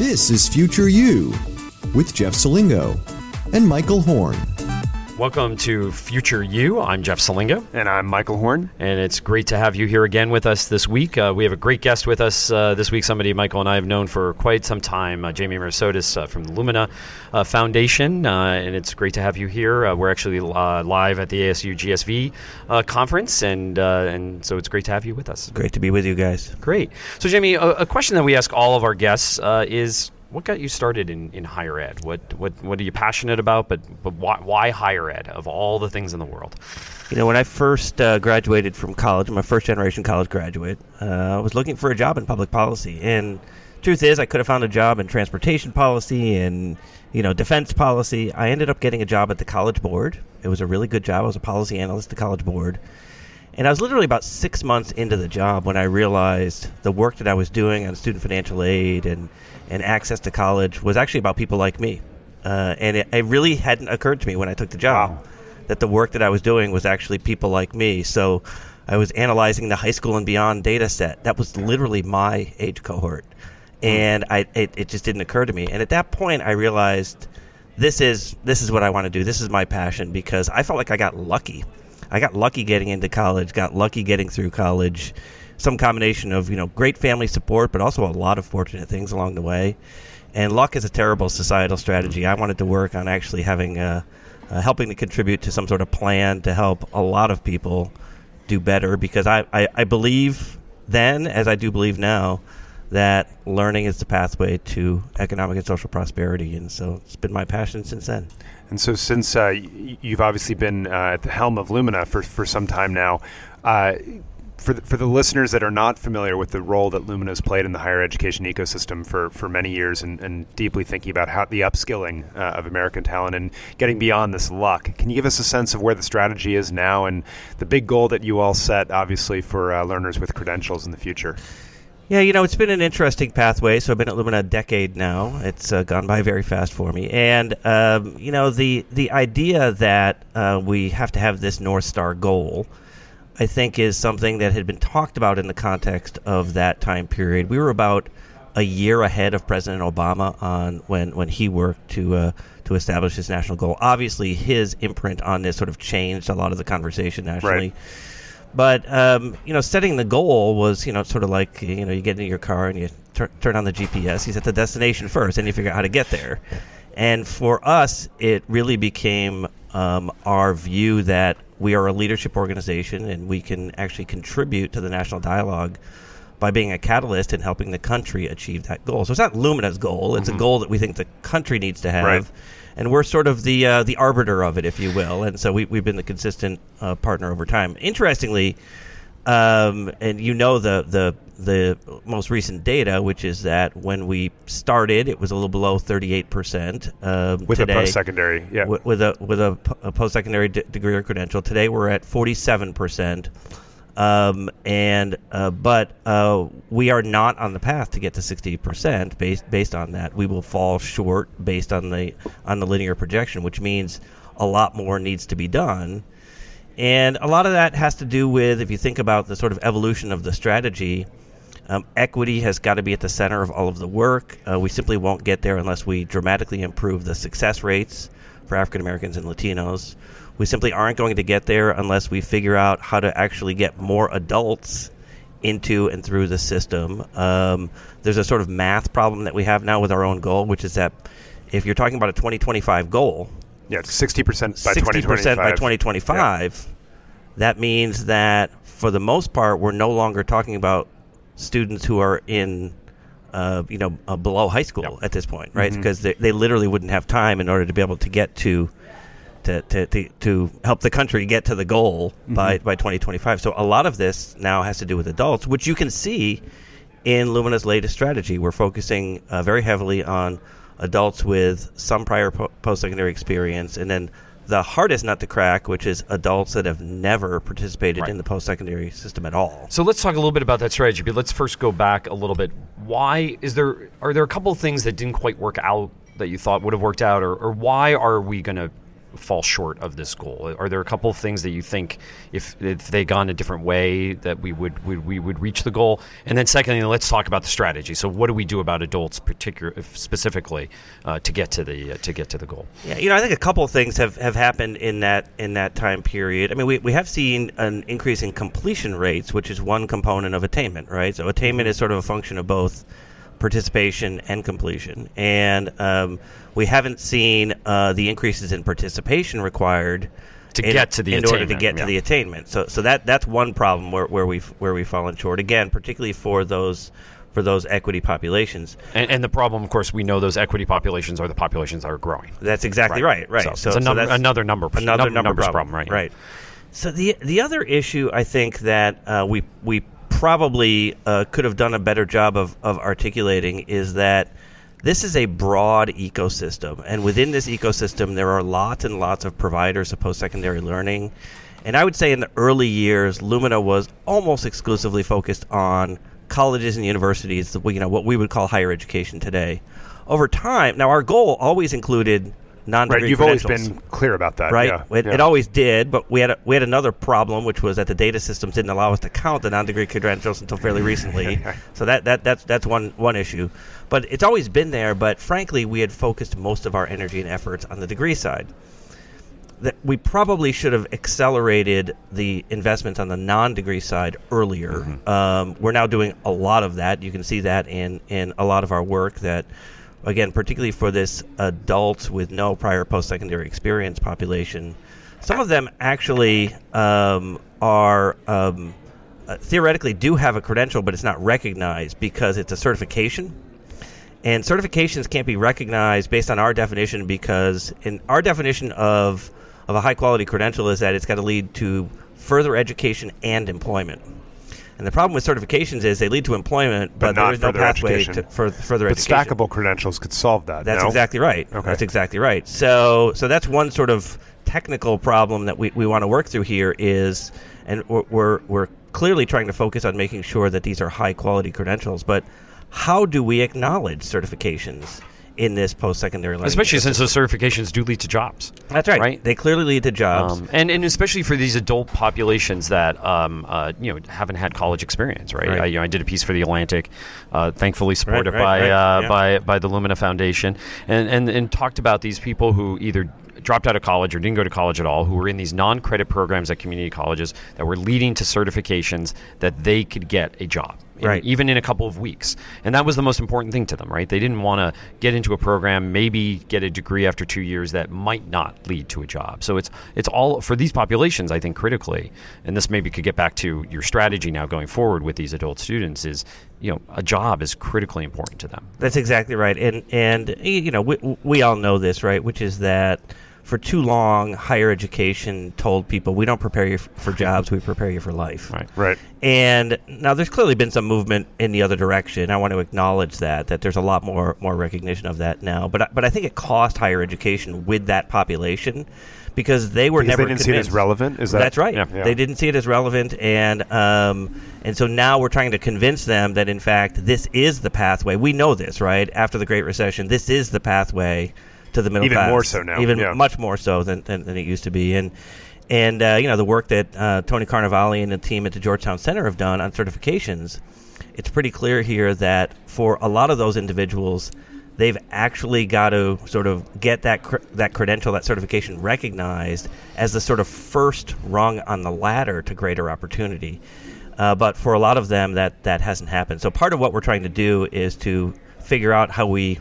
This is Future You with Jeff Selingo and Michael Horn. Welcome to Future You. I'm Jeff Selingo. And I'm Michael Horn. And it's great to have you here again with us this week. Uh, we have a great guest with us uh, this week, somebody Michael and I have known for quite some time, uh, Jamie Merisotis uh, from the Lumina uh, Foundation. Uh, and it's great to have you here. we're actually live at the ASU GSV conference, and, and so it's great to have you with us. Great to be with you guys. Great. So, Jamie, a, a question that we ask all of our guests is what got you started in, in higher ed? What, what what are you passionate about? But but why, why higher ed of all the things in the world? You know, when I first uh, graduated from college, I'm a first generation college graduate. Uh, I was looking for a job in public policy, and truth is, I could have found a job in transportation policy and you know defense policy. I ended up getting a job at the College Board. It was a really good job. I was a policy analyst at the College Board. And I was literally about six months into the job when I realized the work that I was doing on student financial aid and and access to college was actually about people like me. Uh, and it, it, really hadn't occurred to me when I took the job wow. that the work that I was doing was actually people like me. So I was analyzing the high school and beyond data set. That was literally my age cohort. Hmm. And I, it, it just didn't occur to me. And at that point, I realized this is this is what I want to do. This is my passion because I felt like I got lucky. I got lucky getting into college, got lucky getting through college, some combination of you know great family support, but also a lot of fortunate things along the way. And luck is a terrible societal strategy. I wanted to work on actually having uh, uh, helping to contribute to some sort of plan to help a lot of people do better because I, I, I believe then, as I do believe now, that learning is the pathway to economic and social prosperity. And so it's been my passion since then. And so, since uh, you've obviously been uh, at the helm of Lumina for, for some time now, uh, for the, for the listeners that are not familiar with the role that Lumina has played in the higher education ecosystem for, for many years and, and deeply thinking about how the upskilling uh, of American talent and getting beyond this luck, can you give us a sense of where the strategy is now and the big goal that you all set, obviously, for uh, learners with credentials in the future? Yeah, you know, it's been an interesting pathway. So I've been at Lumina a decade now. It's uh, gone by very fast for me. And, um, you know, the, the idea that uh, we have to have this North Star goal – I think is something that had been talked about in the context of that time period. We were about a year ahead of President Obama on when, when he worked to uh, to establish his national goal. Obviously, his imprint on this sort of changed a lot of the conversation nationally. Right. But um, you know, setting the goal was you know sort of like you know you get into your car and you tur- turn on the GPS. You set the destination first, and you figure out how to get there. And for us, it really became um, our view that we are a leadership organization and we can actually contribute to the national dialogue by being a catalyst and helping the country achieve that goal. So it's not Lumina's goal; it's mm-hmm. a goal that we think the country needs to have, right. And we're sort of the uh, the arbiter of it, if you will. And so we, we've been the consistent uh, partner over time. Interestingly, um, and you know the the the most recent data, which is that when we started, it was a little below 38%. Uh, with today, a post secondary, yeah. With, with, a, with a, a post secondary d- degree or credential. Today we're at 47%. Um, and uh, but uh, we are not on the path to get to 60% based based on that. We will fall short based on the on the linear projection, which means a lot more needs to be done. And a lot of that has to do with if you think about the sort of evolution of the strategy um, equity has got to be at the center of all of the work. Uh, we simply won't get there unless we dramatically improve the success rates for African Americans and Latinos. We simply aren't going to get there unless we figure out how to actually get more adults into and through the system. Um, there's a sort of math problem that we have now with our own goal, which is that if you're talking about a 2025 goal, yeah, 60% by 60% by 2025, yeah. that means that for the most part, we're no longer talking about students who are in uh, you know uh, below high school yep. at this point, right? Because mm-hmm. they, they literally wouldn't have time in order to be able to get to to, to, to, to help the country get to the goal mm-hmm. by, by 2025. So a lot of this now has to do with adults, which you can see in Lumina's latest strategy. We're focusing uh, very heavily on adults with some prior po- post secondary experience and then the hardest nut to crack, which is adults that have never participated right. in the post secondary system at all. So let's talk a little bit about that strategy, but let's first go back a little bit. Why is there are there a couple of things that didn't quite work out that you thought would have worked out, or, or why are we going to fall short of this goal? Are there a couple of things that you think, if if they gone a different way, that we would, would we would reach the goal? And then secondly, let's talk about the strategy. So, what do we do about adults, particular specifically, uh, to get to the uh, to get to the goal? Yeah, you know, I think a couple of things have, have happened in that in that time period. I mean, we, we have seen an increase in completion rates, which is one component of attainment, right? So attainment is sort of a function of both participation and completion. And um, we haven't seen uh, the increases in participation required to in, get to the in order to get yeah. to the attainment. So so that that's one problem where, where we've where we've fallen short again, particularly for those for those equity populations. And, and, the problem, of course, we know those equity populations are the populations that are growing. That's exactly right. Right. right. So, so, it's num- another number, another number numbers problem. problem. Right. Right. So the the other issue I think that uh, we we probably uh, could have done a better job of, of articulating is that this is a broad ecosystem, and within this ecosystem, there are lots and lots of providers of post secondary learning. And I would say in the early years, Lumina was almost exclusively focused on colleges and universities, you know, what we would call higher education today. Over time, now our goal always included non-degree right, you've always been clear about that, right? Yeah, it, yeah. it, always did, but we had a, we had another problem, which was that the data systems didn't allow us to count the non-degree credentials until fairly recently. so that, that that's that's one one issue. But it's always been there. But frankly, we had focused most of our energy and efforts on the degree side. That we probably should have accelerated the investments on the non-degree side earlier. Mm-hmm. Um, we're now doing a lot of that. You can see that in in a lot of our work that again, particularly for this adult with no prior post secondary experience population, some of them actually um, are um, uh, theoretically do have a credential, but it's not recognized because it's a certification. And certifications can't be recognized based on our definition because, in our definition of, of a high quality credential, is that it's got to lead to further education and employment. And the problem with certifications is they lead to employment, but, but there is no pathway to for, further but education. But stackable credentials could solve that. That's no? exactly right. Okay. That's exactly right. So, so that's one sort of technical problem that we, we want to work through here is, and we're, we're, we're clearly trying to focus on making sure that these are high quality credentials, but how do we acknowledge certifications? In this post-secondary learning. Especially since those certifications do lead to jobs. That's right. Right. They clearly lead to jobs, um, and and especially for these adult populations that um, uh, you know haven't had college experience. Right. right. I, you know, I did a piece for the Atlantic, uh, thankfully supported right, right, by. Uh, Yeah. by by the Lumina Foundation, and, and and talked about these people who either dropped out of college or didn't go to college at all, who were in these non-credit programs at community colleges that were leading to certifications that they could get a job Right. even in a couple of weeks. And that was the most important thing to them, right? They didn't want to get into a program, maybe get a degree after two years that might not lead to a job. So it's it's all for these populations, I think, critically. And this maybe could get back to your strategy now going forward with these adult students is, you know, a job is critically important to them. That's exactly right, and and you know we we all know this, right? Which is that for too long, higher education told people we don't prepare you f- for jobs, we prepare you for life. Right. Right. And now there's clearly been some movement in the other direction. I want to acknowledge that that there's a lot more more recognition of that now. But I- but I think it cost higher education with that population because they were Because never they didn't see it as relevant. Is that That's right. Yeah. Yeah. They didn't see it as relevant, and um, and so now we're trying to convince them that in fact this is the pathway. We know this, right? After the Great Recession, this is the pathway to the middle Even class. more so now, Even yeah. much more so than, than, than it used to be, and. And uh, you know the work that uh, Tony Carnevale and the team at the Georgetown Center have done on certifications, it's pretty clear here that for a lot of those individuals, they've actually got to sort of get that cr- that credential, that certification recognized as the sort of first rung on the ladder to greater opportunity. Uh, but for a lot of them, that that hasn't happened. So part of what we're trying to do is to figure out how we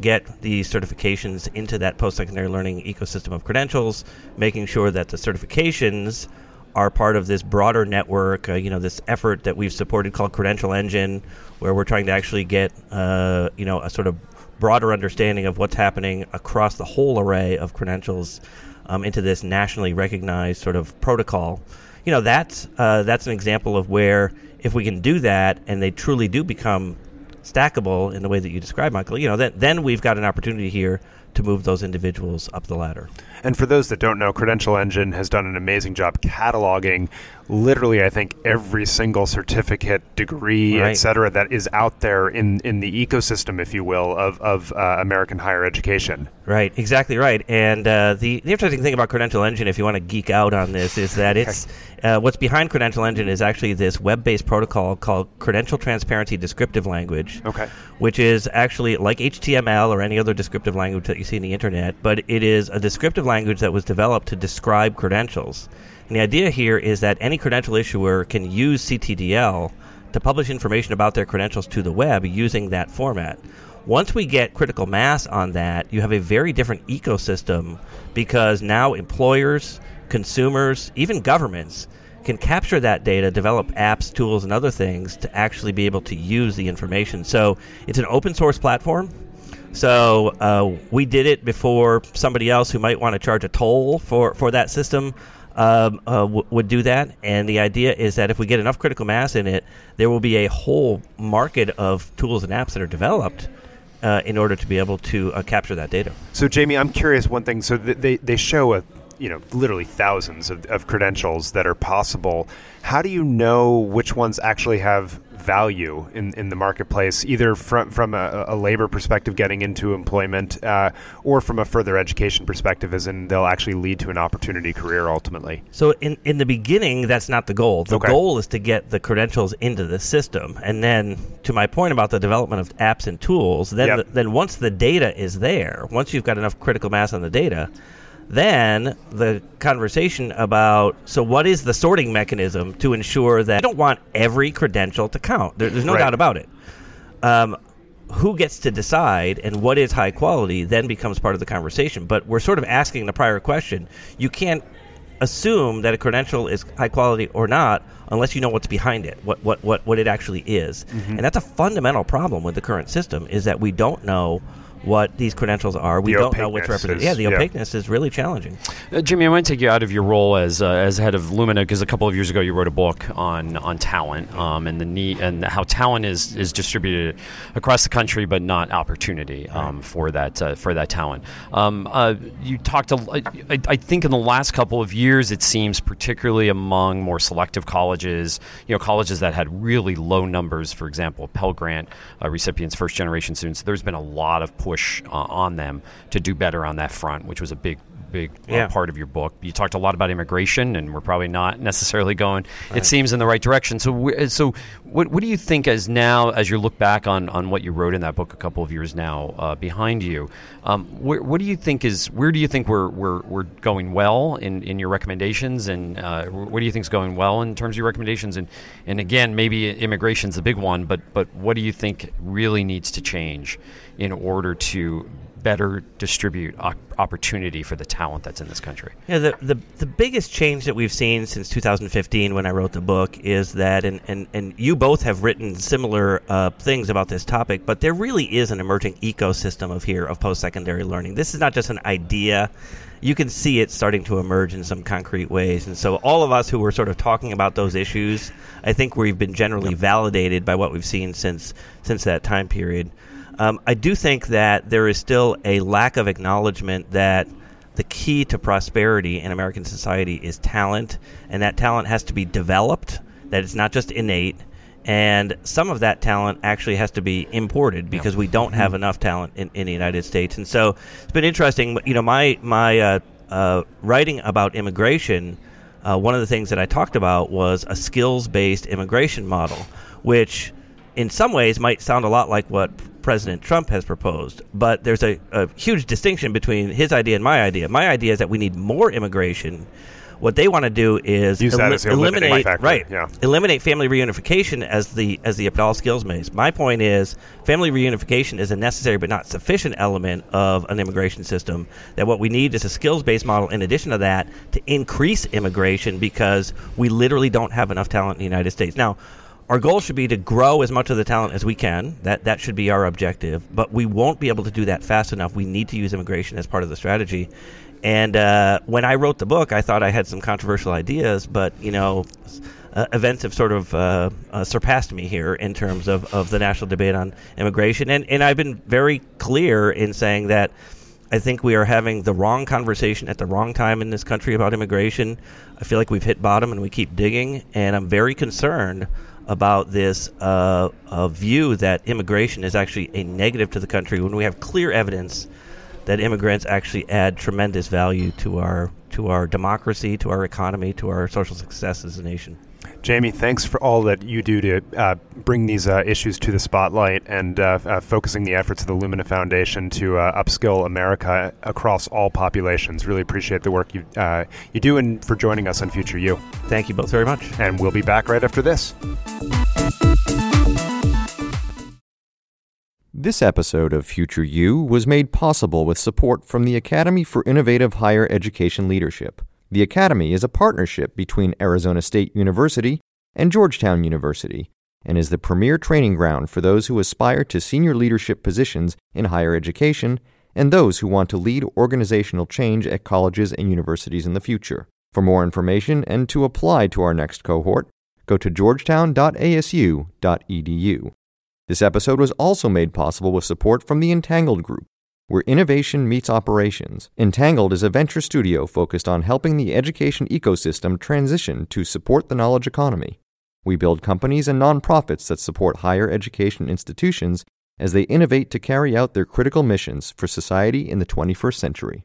get these certifications into that post-secondary learning ecosystem of credentials, making sure that the certifications are part of this broader network. Uh, you know, this effort that we've supported called Credential Engine, where we're trying to actually get uh, you know a sort of broader understanding of what's happening across the whole array of credentials um, into this nationally recognized sort of protocol. You know, that's uh, that's an example of where if we can do that and they truly do become stackable in the way that you describe, Michael, you know, then then we've got an opportunity here to move those individuals up the ladder. And for those that don't know, Credential Engine has done an amazing job cataloging literally, I think, every single certificate, degree, Right. et cetera, that is out there in, in the ecosystem, if you will, of, of uh, American higher education. Right, exactly right. And uh, the, the interesting thing about Credential Engine, if you want to geek out on this, is that it's uh, what's behind Credential Engine is actually this web-based protocol called Credential Transparency Descriptive Language. Okay. Which is actually like HTML or any other descriptive language that you see in the internet, but it is a descriptive language that was developed to describe credentials. And the idea here is that any credential issuer can use CTDL to publish information about their credentials to the web using that format. Once we get critical mass on that, you have a very different ecosystem because now employers, consumers, even governments can capture that data, develop apps, tools, and other things to actually be able to use the information. So it's an open source platform. So uh, we did it before somebody else who might want to charge a toll for, for that system um, uh, w- would do that. And the idea is that if we get enough critical mass in it, there will be a whole market of tools and apps that are developed uh, in order to be able to uh, capture that data. So, Jamie, I'm curious one thing. So, th- they, they show a you know literally thousands of, of credentials that are possible. How do you know which ones actually have value in, in the marketplace, either from from a, a labor perspective, getting into employment, uh, or from a further education perspective, as in they'll actually lead to an opportunity career ultimately? So in in the beginning, that's not the goal. The Okay. goal is to get the credentials into the system, and then to my point about the development of apps and tools, then Yep. the, then once the data is there, once you've got enough critical mass on the data, then the conversation about so what is the sorting mechanism to ensure that I don't want every credential to count. There, there's no Right. doubt about it. Um, who gets to decide and what is high quality then becomes part of the conversation. But we're sort of asking the prior question. You can't assume that a credential is high quality or not unless you know what's behind it, what what what, what it actually is. And that's a fundamental problem with the current system is that we don't know what these credentials are. We The don't know which opaqueness represent. is- Yeah, the yeah. opaqueness is really challenging. Uh, Jimmy, I want to take you out of your role as uh, as head of Lumina because a couple of years ago you wrote a book on on talent um, and the need and how talent is is distributed across the country, but not opportunity um, for that uh, for that talent. Um, uh, you talked. A, I, I think in the last couple of years, it seems particularly among more selective colleges, you know, colleges that had really low numbers, for example, Pell Grant uh, recipients, first generation students. There's been a lot of push uh, on them to do better on that front, which was a big big uh, Yeah. part of your book. You talked a lot about immigration, and we're probably not necessarily going. It seems in the right direction. So, so what, what do you think as now, as you look back on, on what you wrote in that book a couple of years now uh, behind you? Um, where, what do you think is where do you think we're we're, we're going well in, in your recommendations, and uh, what do you think is going well in terms of your recommendations? And and again, maybe immigration's the big one, but but what do you think really needs to change in order to better distribute op- opportunity for the talent that's in this country. Yeah, the, the the biggest change that we've seen since 2015 when I wrote the book is that, and, and, and you both have written similar uh, things about this topic, but there really is an emerging ecosystem of here of post secondary learning. This is not just an idea. You can see it starting to emerge in some concrete ways. And so, all of us who were sort of talking about those issues, I think we've been generally validated by what we've seen since since that time period. Um, I do think that there is still a lack of acknowledgement that the key to prosperity in American society is talent, and that talent has to be developed, that it's not just innate. And some of that talent actually has to be imported because we don't have enough talent in, in the United States. And so it's been interesting. You know, my my uh, uh, writing about immigration, uh, one of the things that I talked about was a skills based immigration model, which in some ways might sound a lot like what President Trump has proposed, but there's a, a huge distinction between his idea and my idea. My idea is that we need more immigration. What they want to do is Use that as the eliminating eliminate right, yeah. eliminate family reunification as the as the all skills maze. My point is, family reunification is a necessary but not sufficient element of an immigration system. That what we need is a skills based model. In addition to that, to increase immigration because we literally don't have enough talent in the United States now. Our goal should be to grow as much of the talent as we can. That that should be our objective. But we won't be able to do that fast enough. We need to use immigration as part of the strategy. And uh, when I wrote the book, I thought I had some controversial ideas, but you know, uh, events have sort of uh, uh, surpassed me here in terms of, of the national debate on immigration. And and I've been very clear in saying that I think we are having the wrong conversation at the wrong time in this country about immigration. I feel like we've hit bottom and we keep digging, and I'm very concerned about this uh, view that immigration is actually a negative to the country when we have clear evidence that immigrants actually add tremendous value to our to our democracy, to our economy, to our social success as a nation. Jamie, thanks for all that you do to uh, bring these uh, issues to the spotlight and uh, uh focusing the efforts of the Lumina Foundation to uh, upskill America across all populations. Really appreciate the work you uh, you do and for joining us on Future You. Thank you both very much. And we'll be back right after this. This episode of Future You was made possible with support from the Academy for Innovative Higher Education Leadership. The Academy is a partnership between Arizona State University and Georgetown University and is the premier training ground for those who aspire to senior leadership positions in higher education and those who want to lead organizational change at colleges and universities in the future. For more information and to apply to our next cohort, go to georgetown.asu.edu. This episode was also made possible with support from the Entangled Group, where innovation meets operations. Entangled is a venture studio focused on helping the education ecosystem transition to support the knowledge economy. We build companies and nonprofits that support higher education institutions as they innovate to carry out their critical missions for society in the 21st century.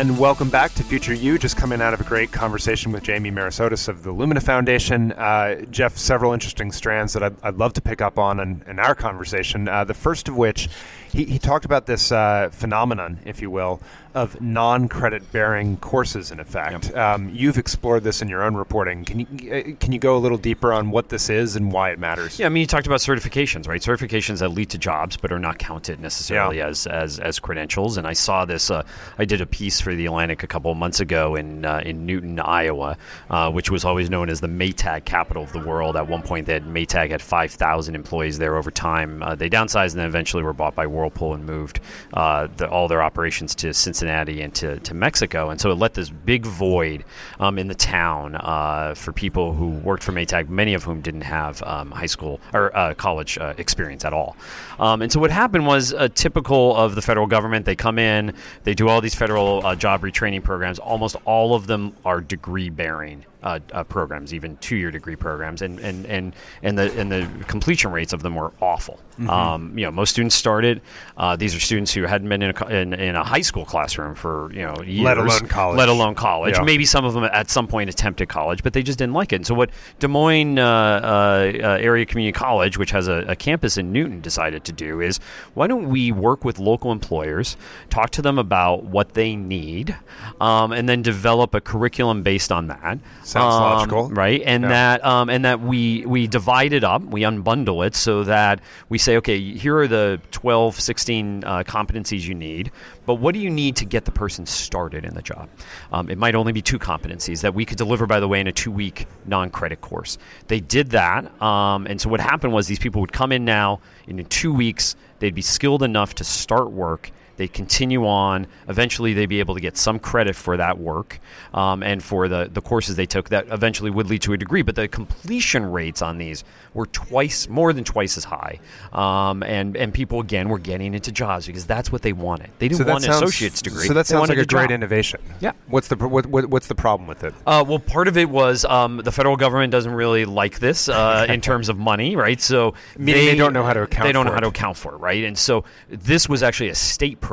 And welcome back to Future You. Just coming out of a great conversation with Jamie Merisotis of the Lumina Foundation. Uh, Jeff, several interesting strands that I'd, I'd, love to pick up on in, in our conversation. Uh, the first of which, he, he talked about this uh, phenomenon, if you will, of non-credit bearing courses in effect. Yep. Um, you've explored this in your own reporting. Can you uh, can you go a little deeper on what this is and why it matters? Yeah, I mean you talked about certifications, right? Certifications that lead to jobs but are not counted necessarily yeah. as, as as credentials. And I saw this. Uh, I did a piece for the Atlantic a couple of months ago in uh, in Newton, Iowa, uh, which was always known as the Maytag capital of the world. At one point, they had Maytag had five thousand employees there. Over time, uh, they downsized and then eventually were bought by Whirlpool and moved uh, the, all their operations to Cincinnati and to, to Mexico. And so it left this big void um, in the town uh, for people who worked for Maytag, many of whom didn't have um, high school or uh, college uh, experience at all. Um, and so what happened was a typical of the federal government. They come in, they do all these federal uh, job retraining programs. Almost all of them are degree bearing uh, uh, programs, even two-year degree programs, and, and, and, and the and the completion rates of them were awful. Mm-hmm. Um, you know, most students started. Uh, these are students who hadn't been in a, in, in, a high school classroom for you know years, let alone college. Let alone college. Yeah. Maybe some of them at some point attempted college, but they just didn't like it. And so, what Des Moines uh, uh, uh, Area Community College, which has a, a campus in Newton, decided to do is why don't we work with local employers, talk to them about what they need, um, and then develop a curriculum based on that. Sounds um, logical, right? And yeah. that um, and that we we divide it up, we unbundle it so that we say, okay, here are the 12, 16 uh, competencies you need, but what do you need to get the person started in the job? Um, it might only be two competencies that we could deliver, by the way, in a two-week non-credit course. They did that, um, and so what happened was these people would come in now, in two weeks, they'd be skilled enough to start work they continue on. Eventually, they'd be able to get some credit for that work um, and for the, the courses they took that eventually would lead to a degree. But the completion rates on these were twice, more than twice as high. Um, and, and people, again, were getting into jobs because that's what they wanted. They didn't so want sounds, an associate's degree. So that sounds like a, great job. innovation. Yeah. What's the, what, what, what's the problem with it? Uh, well, part of it was um, the federal government doesn't really like this uh, in terms of money, right? So they, they, don't know how to account They don't know it. how to account for it, right? And so this was actually a state program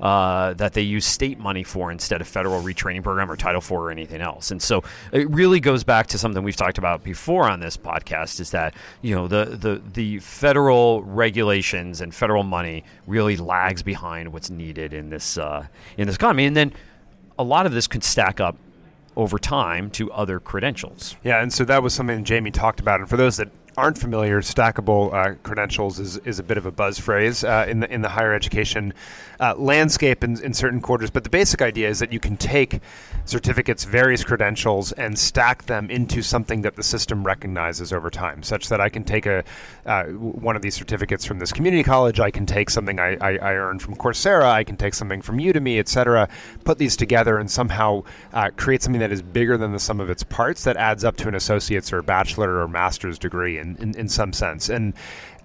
uh, that they use state money for instead of federal retraining program or Title IV or anything else. And so it really goes back to something we've talked about before on this podcast: is that you know the the the federal regulations and federal money really lags behind what's needed in this uh, in this economy, and then a lot of this could stack up over time to other credentials. Yeah, and so that was something Jamie talked about. And for those that aren't familiar, stackable uh, credentials is, is a bit of a buzz phrase uh, in the in the higher education uh, landscape in, in certain quarters. But the basic idea is that you can take certificates, various credentials, and stack them into something that the system recognizes over time, such that I can take a uh, one of these certificates from this community college, I can take something I, I, I earned from Coursera, I can take something from Udemy, etc. Put these together and somehow uh, create something that is bigger than the sum of its parts that adds up to an associate's or bachelor or master's degree in, in, in some sense. And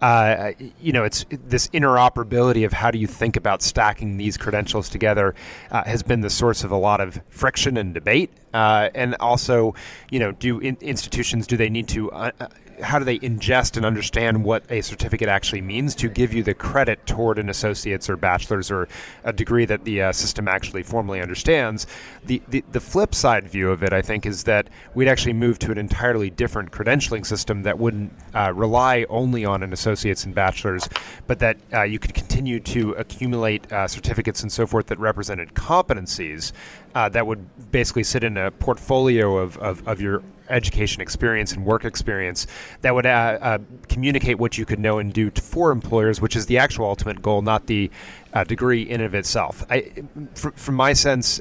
uh, you know, it's this interoperability of how do you think about stacking these credentials together uh, has been the source of a lot of friction and debate. Uh, and also, you know, do in- institutions do they need to uh, uh, how do they ingest and understand what a certificate actually means to give you the credit toward an associate's or bachelor's or a degree that the uh, system actually formally understands? The, the, the flip side view of it, I think, is that we'd actually move to an entirely different credentialing system that wouldn't uh, rely only on an associate's and bachelor's, but that uh, you could continue to accumulate uh, certificates and so forth that represented competencies uh, that would basically sit in a portfolio of, of, of, your education experience and work experience that would uh, uh, communicate what you could know and do for employers, which is the actual ultimate goal, not the uh, degree in and of itself. I, from my sense,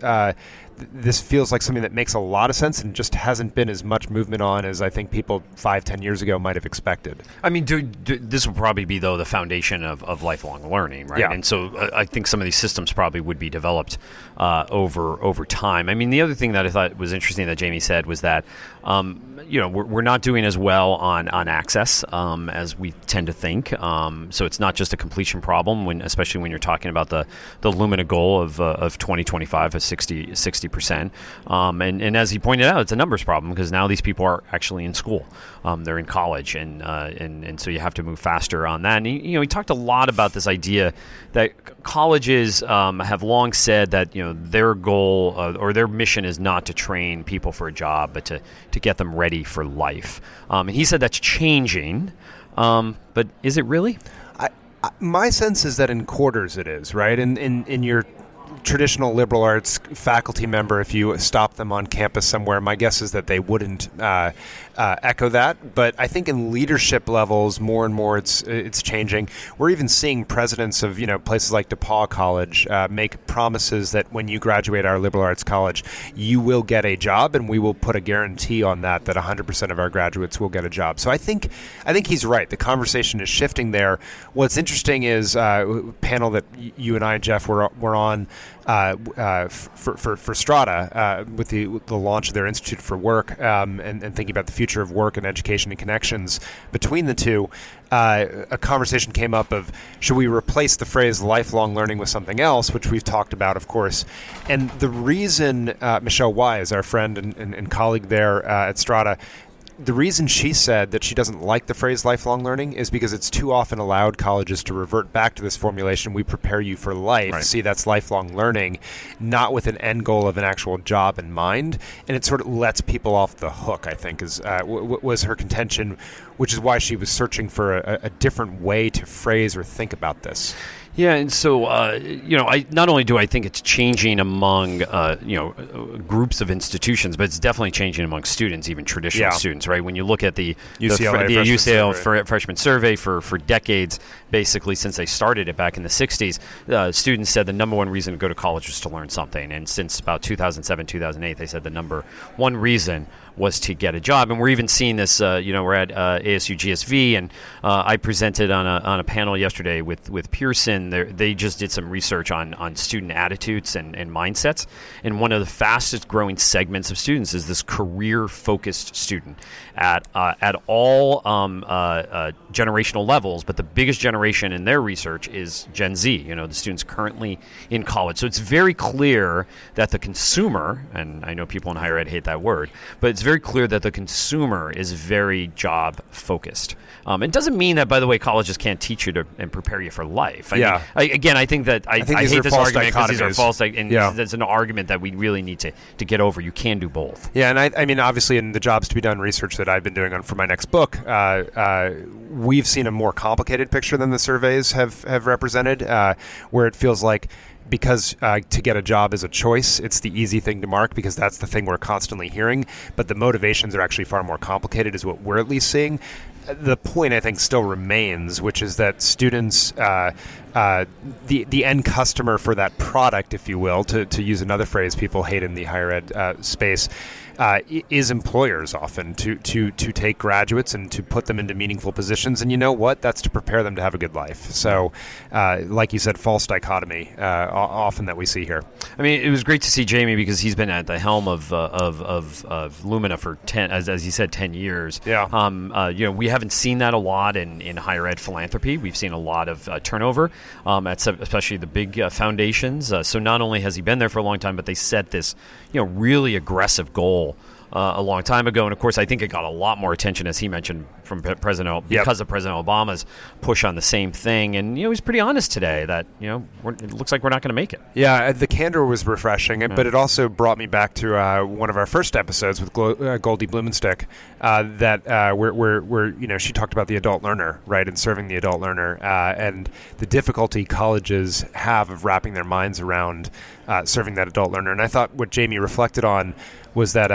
this feels like something that makes a lot of sense and just hasn't been as much movement on as I think people five, ten years ago might have expected. I mean, do, do, this will probably be though the foundation of, of lifelong learning, right? Yeah. And so uh, I think some of these systems probably would be developed uh, over over time. I mean, the other thing that I thought was interesting that Jamie said was that um, you know we're, we're, not doing as well on on access um, as we tend to think. Um, so it's not just a completion problem when, especially when you're talking about the the Lumina goal of uh, of 2025 of 60 percent. Um, and and as he pointed out, it's a numbers problem because now these people are actually in school. Um, they're in college, and uh, and and so you have to move faster on that. And he, you know, he talked a lot about this idea that colleges um, have long said that you know their goal uh, or their mission is not to train people for a job, but to to get them ready for life. Um, and he said that's changing, um, but is it really? I, I, my sense is that in quarters it is right. In in in your traditional liberal arts faculty member, if you stop them on campus somewhere, my guess is that they wouldn't uh, uh, echo that. But I think in leadership levels, more and more, it's it's changing. We're even seeing presidents of you know places like DePauw College uh, make promises that when you graduate our liberal arts college, you will get a job, and we will put a guarantee on that that 100% of our graduates will get a job. So I think I think he's right. The conversation is shifting there. What's interesting is uh, panel that you and I, Jeff, were were on uh, uh, for, for, for Strada uh, with the, the launch of their Institute for Work um, and, and, thinking about the future of work and education and connections between the two. Uh, a conversation came up of should we replace the phrase lifelong learning with something else, which we've talked about, of course. And the reason Michelle Weise, our friend and, and, and colleague there at Strada, the reason she said that she doesn't like the phrase lifelong learning is because it's too often allowed colleges to revert back to this formulation we prepare you for life right. see that's lifelong learning not with an end goal of an actual job in mind and it sort of lets people off the hook i think is uh, w- was her contention which is why she was searching for a, a different way to phrase or think about this yeah, and so uh, you know, I not only do I think it's changing among uh, you know groups of institutions, but it's definitely changing among students, even traditional yeah. students, right? When you look at the UCLA the, the UCL survey. freshman survey for for decades, basically since they started it back in the '60s, uh, students said the number one reason to go to college was to learn something, and since about 2007, 2008, they said the number one reason was to get a job. And we're even seeing this, uh, you know, we're at uh, ASU GSV, and uh, I presented on a, on a panel yesterday with, with Pearson. They're, they just did some research on, on student attitudes and, and mindsets. And one of the fastest growing segments of students is this career focused student at, uh, at all um, uh, uh, generational levels. But the biggest generation in their research is Gen Z, you know, the students currently in college. So it's very clear that the consumer, and I know people in higher ed hate that word, but it's very clear that the consumer is very job focused. Um, it doesn't mean that, by the way, colleges can't teach you to and prepare you for life. I yeah. Mean, I, again, I think that I, I, think I hate this argument because these are false, and yeah. there's an argument that we really need to, to get over. You can do both. Yeah, and I, I mean, obviously, in the jobs to be done research that I've been doing on for my next book, uh, uh, we've seen a more complicated picture than the surveys have have represented, uh, where it feels like because uh, to get a job is a choice, it's the easy thing to mark because that's the thing we're constantly hearing. But the motivations are actually far more complicated, is what we're at least seeing. The point I think still remains, which is that students, uh, uh, the the end customer for that product, if you will, to, to use another phrase people hate in the higher ed uh, space, uh, is employers often to to to take graduates and to put them into meaningful positions. And you know what? That's to prepare them to have a good life. So, uh, like you said, false dichotomy uh, often that we see here. I mean, it was great to see Jamie because he's been at the helm of uh, of, of, of Lumina for ten, as, as he said, ten years. Yeah. Um, uh, you know, we haven't seen that a lot in, in higher ed philanthropy. We've seen a lot of uh, turnover um, at especially the big uh, foundations. Uh, so not only has he been there for a long time, but they set this you know really aggressive goal uh, a long time ago. And of course, I think it got a lot more attention, as he mentioned, from President yep. because of President Obama's push on the same thing. And you know, he's pretty honest today that you know it looks like we're not going to make it. Yeah, uh, the candor was refreshing, yeah. but it also brought me back to uh, one of our first episodes with Glo- uh, Goldie Blumenstyk. Uh, that uh, where, where, where you know she talked about the adult learner, right, and serving the adult learner, and the difficulty colleges have of wrapping their minds around serving that adult learner. And I thought what Jamie reflected on was that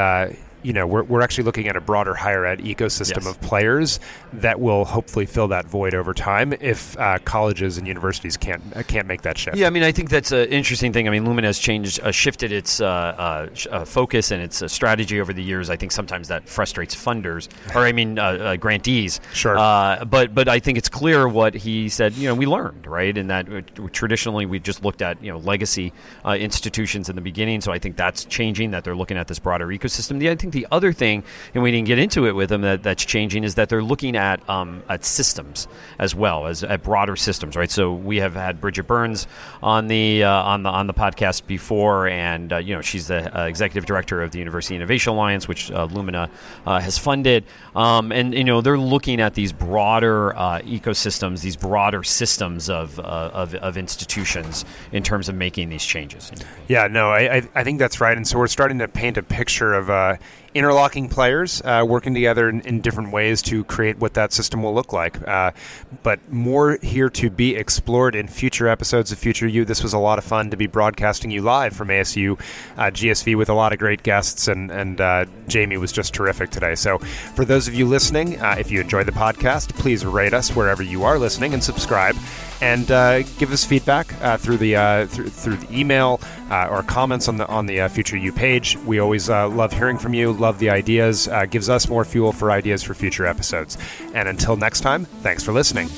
you know, we're, we're actually looking at a broader higher ed ecosystem yes. of players that will hopefully fill that void over time if uh, colleges and universities can't uh, can't make that shift. Yeah, I mean, I think that's an interesting thing. I mean, Lumina has changed, uh, shifted its uh, uh, uh focus and its strategy over the years. I think sometimes that frustrates funders, or I mean, grantees. Sure. but but I think it's clear what he said. You know, we learned right, in that traditionally we just looked at you know legacy institutions in the beginning. So I think that's changing. That they're looking at this broader ecosystem. Yeah, I think the other thing, and we didn't get into it with them, that, that's changing is that they're looking at um, at systems as well as at broader systems, right? So we have had Bridget Burns on the uh, on the on the podcast before, and uh, you know she's the uh, executive director of the University Innovation Alliance, which uh, Lumina uh, has funded, um, and you know they're looking at these broader uh, ecosystems, these broader systems of, of, of institutions in terms of making these changes. Yeah, no, I I think that's right, and so we're starting to paint a picture of interlocking players uh, working together in, in, different ways to create what that system will look like. Uh, but more here to be explored in future episodes of Future You. This was a lot of fun to be broadcasting you live from ASU uh, GSV with a lot of great guests, and, and uh, Jamie was just terrific today. So, for those of you listening, uh, if you enjoyed the podcast, please rate us wherever you are listening and subscribe and uh, give us feedback uh, through the uh, through, through the email uh, or comments on the on the uh, Future you page. We always uh, love hearing from you. Love the ideas. gives us more fuel for ideas for future episodes. And until next time, thanks for listening.